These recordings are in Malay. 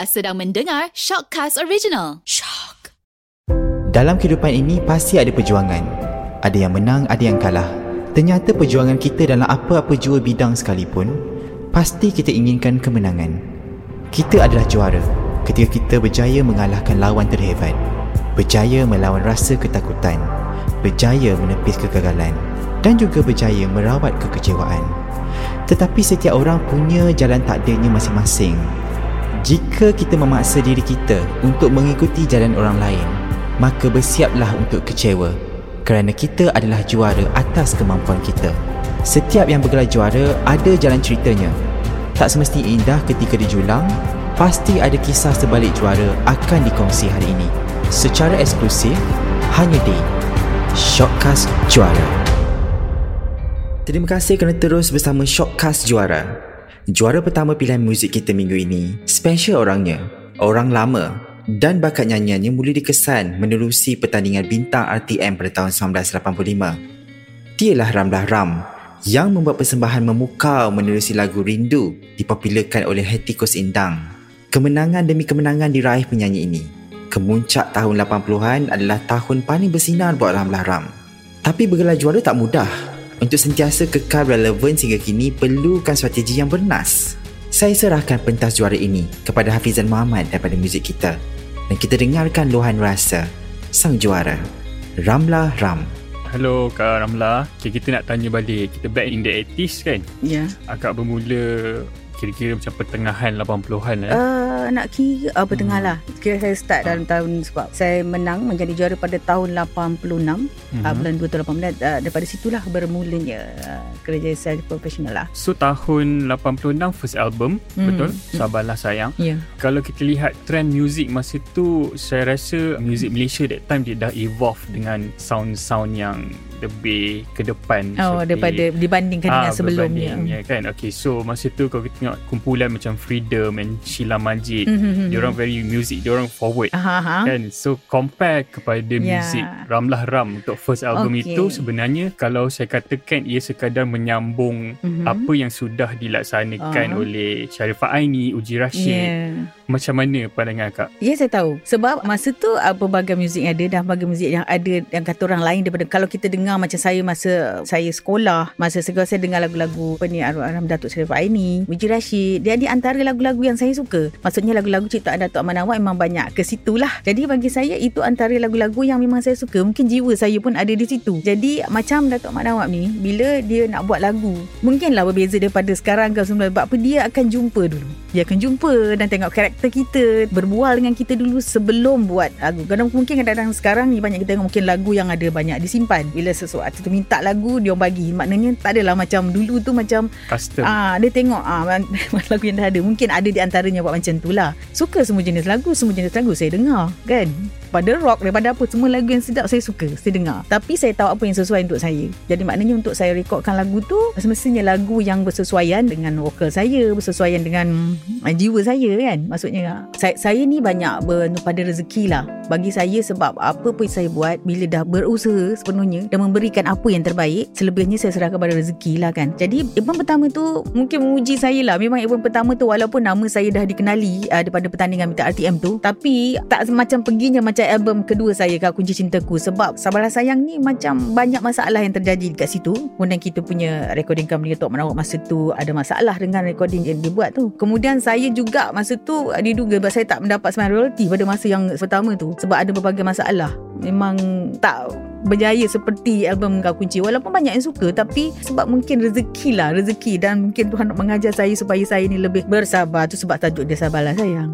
Anda sedang mendengar Shockcast Original. Shock. Dalam kehidupan ini pasti ada perjuangan. Ada yang menang, ada yang kalah. Ternyata perjuangan kita dalam apa-apa jua bidang sekalipun, pasti kita inginkan kemenangan. Kita adalah juara ketika kita berjaya mengalahkan lawan terhebat. Berjaya melawan rasa ketakutan. Berjaya menepis kegagalan. Dan juga berjaya merawat kekecewaan. Tetapi setiap orang punya jalan takdirnya masing-masing jika kita memaksa diri kita untuk mengikuti jalan orang lain, maka bersiaplah untuk kecewa kerana kita adalah juara atas kemampuan kita. Setiap yang bergelar juara ada jalan ceritanya. Tak semesti indah ketika dijulang, pasti ada kisah sebalik juara akan dikongsi hari ini. Secara eksklusif, hanya di Shockcast Juara. Terima kasih kerana terus bersama Shockcast Juara. Juara pertama pilihan muzik kita minggu ini Special orangnya Orang lama Dan bakat nyanyiannya mula dikesan Menerusi pertandingan bintang RTM pada tahun 1985 Dialah Ramlah Ram Yang membuat persembahan memukau Menerusi lagu Rindu Dipopularkan oleh Hetikus Indang. Kemenangan demi kemenangan diraih penyanyi ini. Kemuncak tahun 80-an adalah tahun paling bersinar buat Ramlah Ram. Tapi bergelar juara tak mudah untuk sentiasa kekal relevan sehingga kini perlukan strategi yang bernas. Saya serahkan pentas juara ini kepada Hafizan Muhammad daripada muzik kita. Dan kita dengarkan luahan rasa sang juara. Ramla Ram. Hello Kak Ramla. Okay, kita nak tanya balik. Kita back in the 80s kan? Ya. Yeah. Akak bermula kira-kira macam pertengahan 80-an lah. Uh, nak kira uh, pertengah hmm. lah. Kira saya start dalam ah. tahun sebab saya menang menjadi juara pada tahun 86 hmm. uh, bulan 2 tahun 18 uh, daripada situlah bermulanya uh, kerja saya profesional lah. So tahun 86 first album hmm. betul? Hmm. Sabarlah sayang. Yeah. Kalau kita lihat trend music masa tu saya rasa music Malaysia that time dia dah evolve dengan sound-sound yang lebih ke depan oh daripada dibandingkan dengan sebelumnya ya kan okay so masa tu kalau kita tengok kumpulan macam Freedom and Sheila Majid mm-hmm. dia orang very music dia orang forward uh-huh. kan so compare kepada yeah. music Ramlah Ram untuk first album okay. itu sebenarnya kalau saya katakan ia sekadar menyambung mm-hmm. apa yang sudah dilaksanakan uh-huh. oleh Sharifah Aini Uji Rashid yeah. macam mana pandangan kak ya yeah, saya tahu sebab masa tu pelbagai muzik yang ada dan pelbagai muzik yang ada yang kata orang lain daripada kalau kita dengar dengar macam saya masa saya sekolah masa segala saya dengar lagu-lagu apa ni Aram Datuk Sharif Aini Wiji Rashid. Dia di antara lagu-lagu yang saya suka. Maksudnya lagu-lagu ciptaan Datuk Aman Awak memang banyak ke situ lah jadi bagi saya itu antara lagu-lagu yang memang saya suka. Mungkin jiwa saya pun ada di situ. Jadi macam Datuk Aman Awak ni bila dia nak buat lagu mungkinlah berbeza daripada sekarang ke sebelum apa? Dia akan jumpa dulu. Dia akan jumpa dan tengok karakter kita berbual dengan kita dulu sebelum buat lagu. Kadang mungkin kadang-kadang sekarang ni banyak kita tengok mungkin lagu yang ada banyak disimpan. Bila sesuatu. Tu minta lagu dia orang bagi. Maknanya tak adalah macam dulu tu macam custom. ah dia tengok ah lagu yang dah ada. Mungkin ada di antaranya buat macam tu lah. Suka semua jenis lagu semua jenis lagu saya dengar kan? Daripada rock daripada apa semua lagu yang sedap saya suka saya dengar. Tapi saya tahu apa yang sesuai untuk saya. Jadi maknanya untuk saya rekodkan lagu tu semestinya lagu yang bersesuaian dengan vokal saya bersesuaian dengan uh, jiwa saya kan? Maksudnya saya, saya ni banyak ber, pada rezeki lah. Bagi saya sebab apa pun saya buat bila dah berusaha sepenuhnya dan memberikan apa yang terbaik selebihnya saya serahkan pada rezeki lah kan. Jadi album pertama tu mungkin menguji saya lah. Memang album pertama tu walaupun nama saya dah dikenali uh, daripada pertandingan minta RTM tu tapi tak macam perginya macam album kedua saya Kak Kunci Cintaku. Sebab Sabarlah Sayang ni macam banyak masalah yang terjadi dekat situ. Kemudian kita punya recording company Tok Menawak masa tu ada masalah dengan recording yang dibuat tu. Kemudian saya juga masa tu diduga sebab saya tak mendapat semangat royalty pada masa yang pertama tu. Sebab ada berbagai masalah. Memang tak berjaya seperti album Kau Kunci walaupun banyak yang suka tapi sebab mungkin rezeki lah rezeki dan mungkin Tuhan nak mengajar saya supaya saya ni lebih bersabar tu sebab tajuk dia sabarlah sayang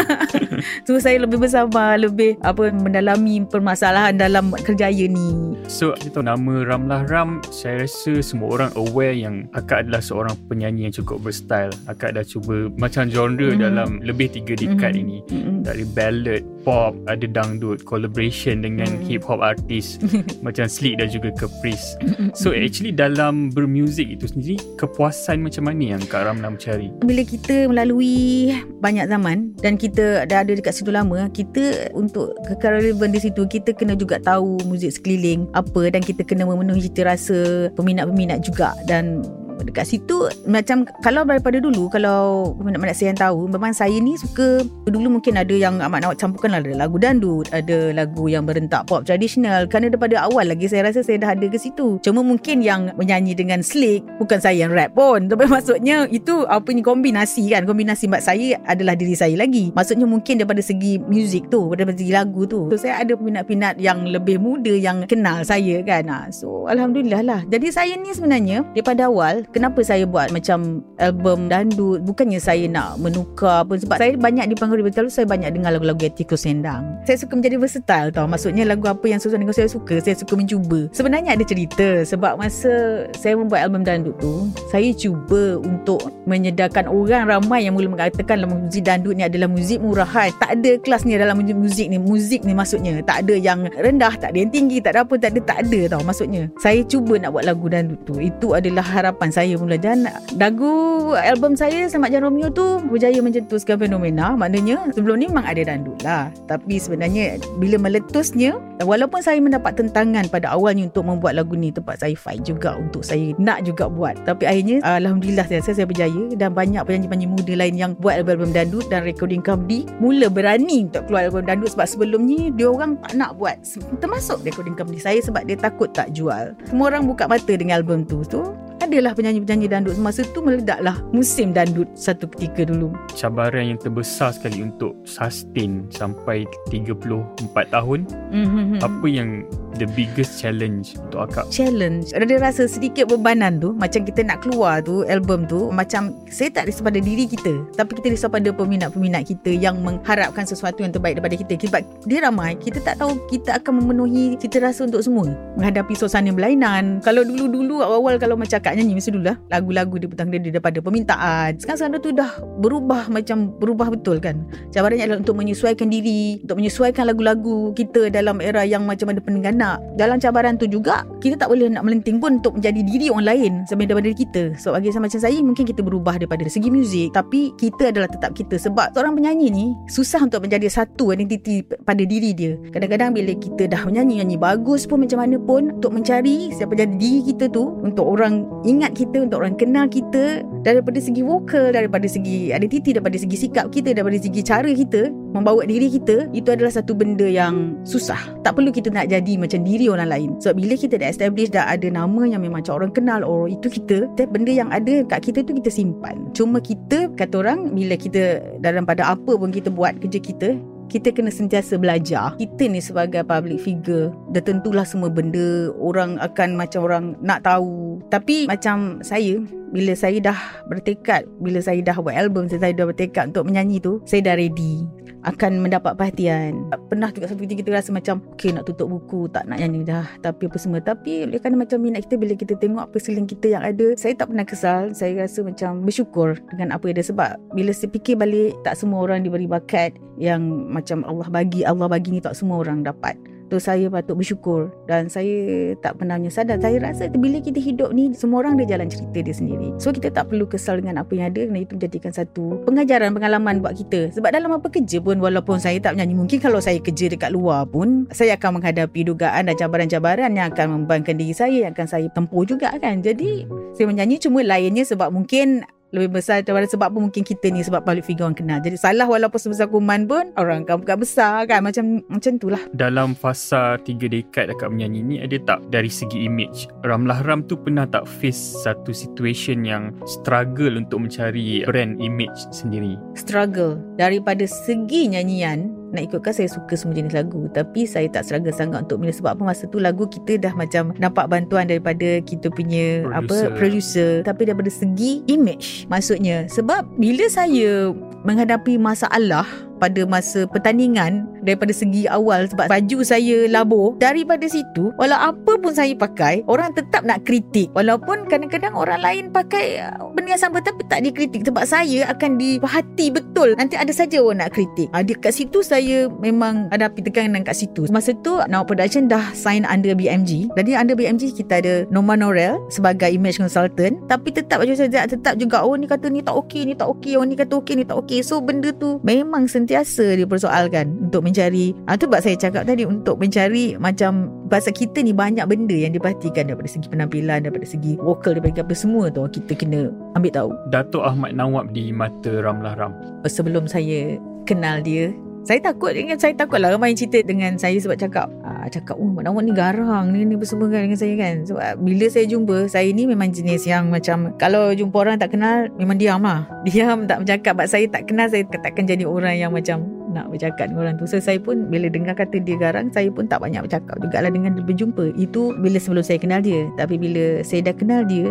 tu saya lebih bersabar lebih apa mendalami permasalahan dalam kerjaya ni so kita tahu nama Ramlah Ram saya rasa semua orang aware yang akak adalah seorang penyanyi yang cukup berstyle akak dah cuba macam genre mm-hmm. dalam lebih tiga dekad mm-hmm. ini mm-hmm. dari ballad pop ada dangdut collaboration dengan mm-hmm. hip hop artis artis macam Sleek dan juga Caprice. So actually dalam bermuzik itu sendiri kepuasan macam mana yang Kak Ram nak mencari? Bila kita melalui banyak zaman dan kita dah ada dekat situ lama, kita untuk kekal relevan di situ kita kena juga tahu muzik sekeliling apa dan kita kena memenuhi cita rasa peminat-peminat juga dan dekat situ macam kalau daripada dulu kalau peminat-peminat saya yang tahu memang saya ni suka dulu mungkin ada yang amat nak campurkan lah, ada lagu dandut ada lagu yang berentak pop tradisional. Kerana daripada awal lagi saya rasa saya dah ada ke situ. Cuma mungkin yang menyanyi dengan slick bukan saya yang rap pun. Tapi maksudnya itu apa ni kombinasi kan. Kombinasi mak saya adalah diri saya lagi. Maksudnya mungkin daripada segi muzik tu daripada segi lagu tu. So saya ada peminat-peminat yang lebih muda yang kenal saya kan. Ha. so Alhamdulillah lah. Jadi saya ni sebenarnya daripada awal kenapa saya buat macam album dandut bukannya saya nak menukar pun sebab saya banyak dipanggil betul saya banyak dengar lagu-lagu Etikus Sendang. Saya suka menjadi versatile tau. Maksudnya lagu apa yang sesuai dengan saya suka saya suka mencuba. Sebenarnya ada cerita sebab masa saya membuat album dandut tu saya cuba untuk menyedarkan orang ramai yang mula mengatakan muzik dandut ni adalah muzik murahan. Tak ada kelas ni dalam muzik ni. Muzik ni maksudnya tak ada yang rendah tak ada yang tinggi tak ada apa tak ada tak ada tau maksudnya. Saya cuba nak buat lagu dandut tu. Itu adalah harapan saya mula dan lagu album saya Selamat Jan Romeo tu berjaya mencetuskan fenomena. Maknanya sebelum ni memang ada dandut lah. Tapi sebenarnya bila meletusnya walaupun saya mendapat tentangan pada awalnya untuk membuat lagu ni tempat saya fight juga untuk saya nak juga buat. Tapi akhirnya Alhamdulillah saya rasa saya berjaya. Dan banyak penyanyi-penyanyi muda lain yang buat album-album dandut dan recording company mula berani untuk keluar album dandut sebab sebelum ni dia orang tak nak buat. Termasuk recording company saya sebab dia takut tak jual. Semua orang buka mata dengan album tu. Tu adalah penyanyi-penyanyi dandut semasa tu meledaklah musim dandut satu ketika dulu. Cabaran yang terbesar sekali untuk sustain sampai 34 tahun. Mm-hmm. Apa yang the biggest challenge untuk akak? Challenge. Ada rasa sedikit bebanan tu macam kita nak keluar tu album tu macam saya tak risau pada diri kita tapi kita risau pada peminat-peminat kita yang mengharapkan sesuatu yang terbaik daripada kita. Sebab dia ramai kita tak tahu kita akan memenuhi cita rasa untuk semua menghadapi suasana berlainan. Kalau dulu-dulu awal-awal kalau macam Kak nyanyi mesti dulu lah. Lagu-lagu dia petang dia daripada permintaan. Sekarang sekarang tu dah berubah macam berubah betul kan? Cabarannya adalah untuk menyesuaikan diri untuk menyesuaikan lagu-lagu kita dalam era yang macam ada pendengar dalam cabaran tu juga kita tak boleh nak melenting pun untuk menjadi diri orang lain sebab daripada kita. So bagi sama macam saya mungkin kita berubah daripada segi muzik. Tapi kita adalah tetap kita. Sebab seorang penyanyi ni susah untuk menjadi satu identiti pada diri dia. Kadang-kadang bila kita dah menyanyi nyanyi bagus pun macam mana pun untuk mencari siapa jadi diri kita tu untuk orang ingat kita untuk orang kenal kita daripada segi vokal daripada segi identiti daripada segi sikap kita daripada segi cara kita membawa diri kita itu adalah satu benda yang susah. Tak perlu kita nak jadi macam diri orang lain. Sebab bila kita dah establish dah ada nama yang memang macam orang kenal oh itu kita dan benda yang ada kat kita tu kita simpan. Cuma kita kata orang bila kita dalam pada apa pun kita buat kerja kita kita kena sentiasa belajar. Kita ni sebagai public figure, dah tentulah semua benda orang akan macam orang nak tahu. Tapi macam saya, bila saya dah bertekad, bila saya dah buat album, saya dah bertekad untuk menyanyi tu, saya dah ready akan mendapat perhatian. Pernah juga satu ketika kita rasa macam okay nak tutup buku, tak nak nyanyi dah, tapi apa semua. Tapi oleh kerana macam minat kita bila kita tengok apa sekeliling kita yang ada, saya tak pernah kesal. Saya rasa macam bersyukur dengan apa yang ada sebab bila saya fikir balik tak semua orang diberi bakat yang macam Allah bagi, Allah bagi ni tak semua orang dapat. Tu saya patut bersyukur dan saya tak pernah menyesal dan saya rasa bila kita hidup ni semua orang dia jalan cerita dia sendiri. So kita tak perlu kesal dengan apa yang ada kerana itu menjadikan satu pengajaran pengalaman buat kita. Sebab dalam apa kerja pun walaupun saya tak menyanyi mungkin kalau saya kerja dekat luar pun saya akan menghadapi dugaan dan cabaran-cabaran yang akan membebankan diri saya yang akan saya tempuh juga kan. Jadi saya menyanyi cuma lainnya sebab mungkin lebih besar daripada sebab pun mungkin kita ni sebab public figure orang kenal. Jadi salah walaupun sebesar kuman pun orang akan buka besar kan macam macam itulah. Dalam fasa tiga dekad dekat menyanyi ni ada tak dari segi image Ramlah Ram tu pernah tak face satu situation yang struggle untuk mencari brand image sendiri? Struggle daripada segi nyanyian nak ikutkan saya suka semua jenis lagu. Tapi saya tak struggle sangat untuk bila sebab apa masa tu lagu kita dah macam nampak bantuan daripada kita punya producer. apa producer. Tapi daripada segi image maksudnya. Sebab bila saya menghadapi masalah pada masa pertandingan daripada segi awal sebab baju saya labur. Daripada situ walau apa pun saya pakai orang tetap nak kritik. Walaupun kadang-kadang orang lain pakai uh, benda yang sama tapi tak dikritik. Sebab saya akan dipahati betul. Nanti ada saja orang nak kritik. Ha, kat situ saya memang hadapi tekanan kat situ. Masa tu Now Production dah sign under BMG jadi under BMG kita ada Norma Norel sebagai image consultant. Tapi tetap baju saya tetap juga oh ni kata ni tak okey ni tak okey oh ni kata okey ni tak okey. So benda tu memang sentiasa dipersoalkan untuk mencari ah tu sebab saya cakap tadi untuk mencari macam pasal kita ni banyak benda yang diperhatikan daripada segi penampilan daripada segi vokal daripada apa semua tu kita kena ambil tahu. Datuk Ahmad Nawab di mata Ramlah Ram. Sebelum saya kenal dia saya takut dengan saya takut lah ramai yang cerita dengan saya sebab cakap ah, cakap oh Mak Nawak ni garang ni ni bersama kan dengan saya kan. Sebab bila saya jumpa saya ni memang jenis yang macam kalau jumpa orang tak kenal memang diam lah. Diam tak bercakap. Sebab saya tak kenal saya takkan jadi orang yang macam nak bercakap dengan orang tu. So saya pun bila dengar kata dia garang saya pun tak banyak bercakap jugalah dengan dia berjumpa. Itu bila sebelum saya kenal dia. Tapi bila saya dah kenal dia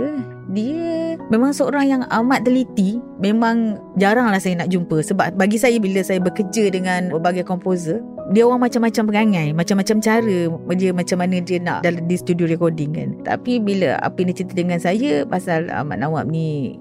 dia memang seorang yang amat teliti memang jaranglah saya nak jumpa sebab bagi saya bila saya bekerja dengan berbagai komposer dia orang macam-macam perangai macam-macam cara dia macam mana dia nak dalam di studio recording kan. Tapi bila apa dia cerita dengan saya pasal Ahmad Nawab ni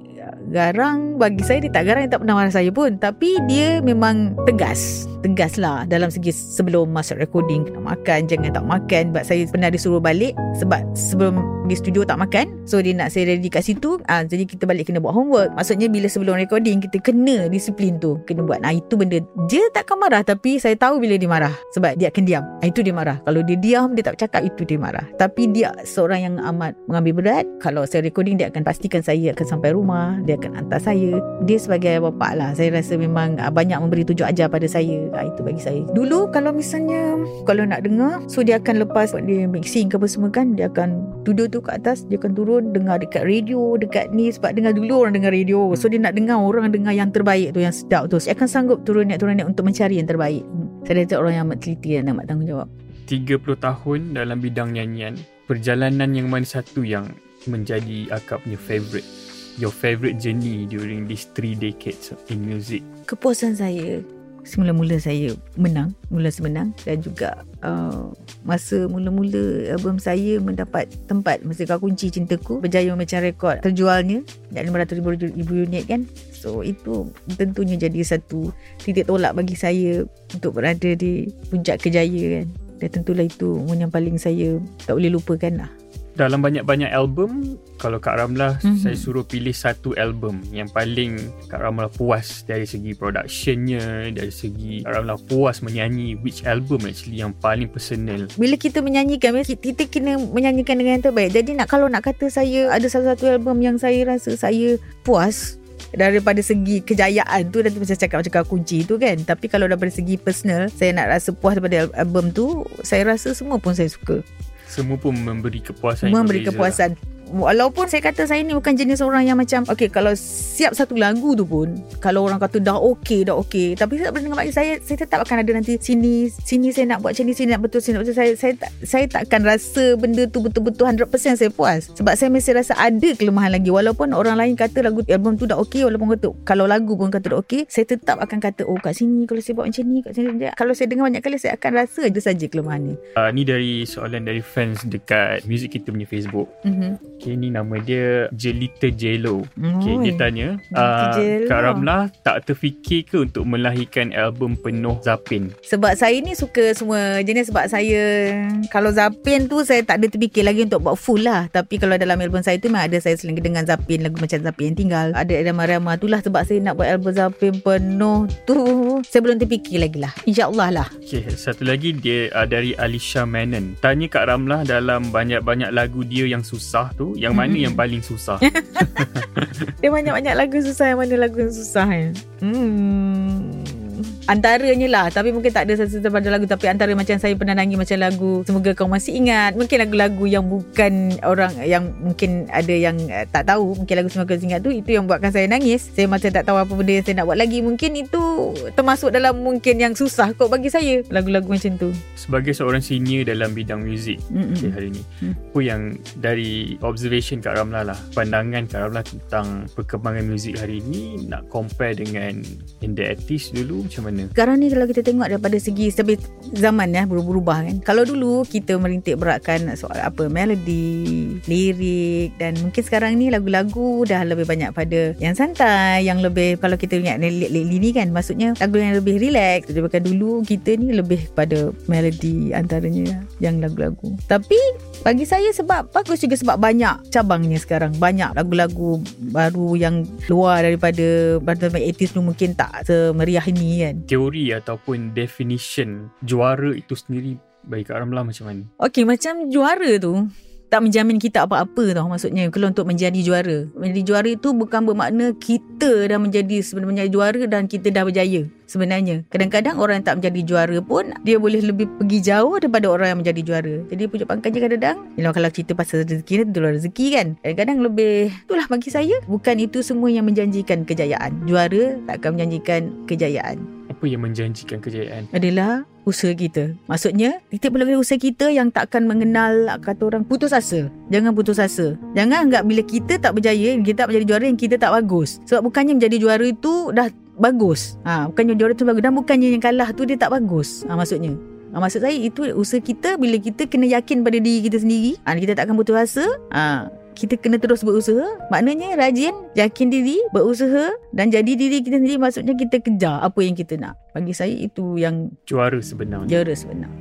garang bagi saya dia tak garang dia tak pernah marah saya pun. Tapi dia memang tegas tegas lah dalam segi sebelum masuk recording kena makan jangan tak makan. Sebab saya pernah disuruh balik sebab sebelum di studio tak makan. So dia nak saya ready kat situ. Ah, jadi kita balik kena buat homework. Maksudnya bila sebelum recording kita kena disiplin tu. Kena buat. Nah itu benda dia takkan marah tapi saya tahu bila dia marah. Sebab dia akan diam. Ah, itu dia marah. Kalau dia diam dia tak cakap itu dia marah. Tapi dia seorang yang amat mengambil berat. Kalau saya recording dia akan pastikan saya akan sampai rumah. Dia akan hantar saya. Dia sebagai bapa lah. Saya rasa memang ah, banyak memberi tunjuk ajar pada saya ah, itu bagi saya. Dulu kalau misalnya kalau nak dengar so dia akan lepas dia mixing ke apa semua kan dia akan duduk tu kat atas dia akan turun dengar dekat radio dekat ni sebab dengar dulu orang dengar radio. So dia nak dengar orang dengar yang terbaik tu yang sedap tu. Dia akan sanggup turun naik turun naik untuk mencari yang terbaik. Saya rasa orang yang amat teliti dan amat tanggungjawab 30 tahun dalam bidang nyanyian perjalanan yang mana satu yang menjadi akak punya favourite. Your favourite journey during these three decades in music. Kepuasan saya semula-mula saya menang mula semenang dan juga uh, masa mula-mula album saya mendapat tempat masa kau kunci cintaku berjaya memecah rekod terjualnya dan 500 ribu, ribu unit kan. So itu tentunya jadi satu titik tolak bagi saya untuk berada di puncak kejayaan kan. Dan tentulah itu yang paling saya tak boleh lupakan lah dalam banyak-banyak album kalau Kak Ramlah mm-hmm. saya suruh pilih satu album. Yang paling Kak Ramlah puas dari segi productionnya dari segi Kak Ramlah puas menyanyi which album actually yang paling personal. Bila kita menyanyikan kita kena menyanyikan dengan yang terbaik. Jadi nak kalau nak kata saya ada salah satu album yang saya rasa saya puas daripada segi kejayaan tu nanti macam cakap macam kunci tu kan. Tapi kalau daripada segi personal saya nak rasa puas daripada album tu saya rasa semua pun saya suka semua pun memberi kepuasan memberi kepuasan walaupun saya kata saya ni bukan jenis orang yang macam okay kalau siap satu lagu tu pun kalau orang kata dah okay dah okay tapi saya dengan bagi saya saya tetap akan ada nanti sini sini saya nak buat macam ni sini nak betul sini nak betul. Saya saya tak saya takkan rasa benda tu betul-betul 100% saya puas. Sebab saya mesti rasa ada kelemahan lagi. Walaupun orang lain kata lagu album tu dah okay walaupun kata kalau lagu pun kata dah okay saya tetap akan kata oh kat sini kalau saya buat macam ni kat sini kalau saya dengar banyak kali saya akan rasa ada saja kelemahan ni. Uh, ni dari soalan dari fans dekat music kita punya Facebook. Mm-hmm. Okay, ni nama dia Jelita Jello. Okay, dia tanya, uh, Kak Ramlah tak terfikir ke untuk melahirkan album penuh Zapin? Sebab saya ni suka semua jenis sebab saya, kalau Zapin tu saya tak ada terfikir lagi untuk buat full lah. Tapi kalau dalam album saya tu memang ada saya seling dengan Zapin, lagu macam Zapin yang tinggal. Ada Rama-Rama tu lah sebab saya nak buat album Zapin penuh tu. Saya belum terfikir lagi lah. InsyaAllah lah. Okay, satu lagi dia uh, dari Alicia Menon. Tanya Kak Ramlah dalam banyak-banyak lagu dia yang susah tu, yang mana yang paling susah? dia banyak-banyak lagu susah yang mana lagu yang susah ya? Hmm antaranya lah tapi mungkin tak ada satu pada lagu tapi antara macam saya pernah nangis macam lagu semoga kau masih ingat. Mungkin lagu-lagu yang bukan orang yang mungkin ada yang uh, tak tahu mungkin lagu semoga kau ingat tu itu yang buatkan saya nangis. Saya macam tak tahu apa benda yang saya nak buat lagi. Mungkin itu termasuk dalam mungkin yang susah kot bagi saya lagu-lagu macam tu. Sebagai seorang senior dalam bidang muzik okay, hari ni mm. apa yang dari observation Kak Ramlah lah pandangan Kak Ramlah tentang perkembangan muzik hari ni nak compare dengan in the 80s dulu macam mana mana? Sekarang ni kalau kita tengok daripada segi sebab zaman ya berubah-ubah kan. Kalau dulu kita merintik beratkan soal apa melodi, lirik dan mungkin sekarang ni lagu-lagu dah lebih banyak pada yang santai, yang lebih kalau kita ingat lately ni kan maksudnya lagu yang lebih relax daripada dulu kita ni lebih pada melodi antaranya yang lagu-lagu. Tapi bagi saya sebab bagus juga sebab banyak cabangnya sekarang. Banyak lagu-lagu baru yang luar daripada pada 80s tu mungkin tak semeriah ini kan teori ataupun definition juara itu sendiri bagi Kak Ramlah macam mana? Okey, macam juara tu tak menjamin kita apa-apa tau maksudnya kalau untuk menjadi juara. Menjadi juara itu bukan bermakna kita dah menjadi sebenarnya juara dan kita dah berjaya sebenarnya. Kadang-kadang orang yang tak menjadi juara pun dia boleh lebih pergi jauh daripada orang yang menjadi juara. Jadi pujuk pangkatnya kadang-kadang Yalah, kalau cerita pasal rezeki tu rezeki kan. Kadang-kadang lebih itulah bagi saya bukan itu semua yang menjanjikan kejayaan. Juara tak akan menjanjikan kejayaan. Apa yang menjanjikan kejayaan? Adalah usaha kita. Maksudnya, kita perlu usaha kita yang takkan mengenal kata orang putus asa. Jangan putus asa. Jangan anggap bila kita tak berjaya, kita tak menjadi juara yang kita tak bagus. Sebab bukannya menjadi juara itu dah bagus. Ha, bukannya juara tu bagus. Dan bukannya yang kalah tu dia tak bagus. Ha, maksudnya. Ha, maksud saya itu usaha kita bila kita kena yakin pada diri kita sendiri. Ha, kita tak akan putus asa. Ha, kita kena terus berusaha. Maknanya rajin, yakin diri, berusaha dan jadi diri kita sendiri. Maksudnya kita kejar apa yang kita nak. Bagi saya itu yang Juara sebenarnya. juara sebenar.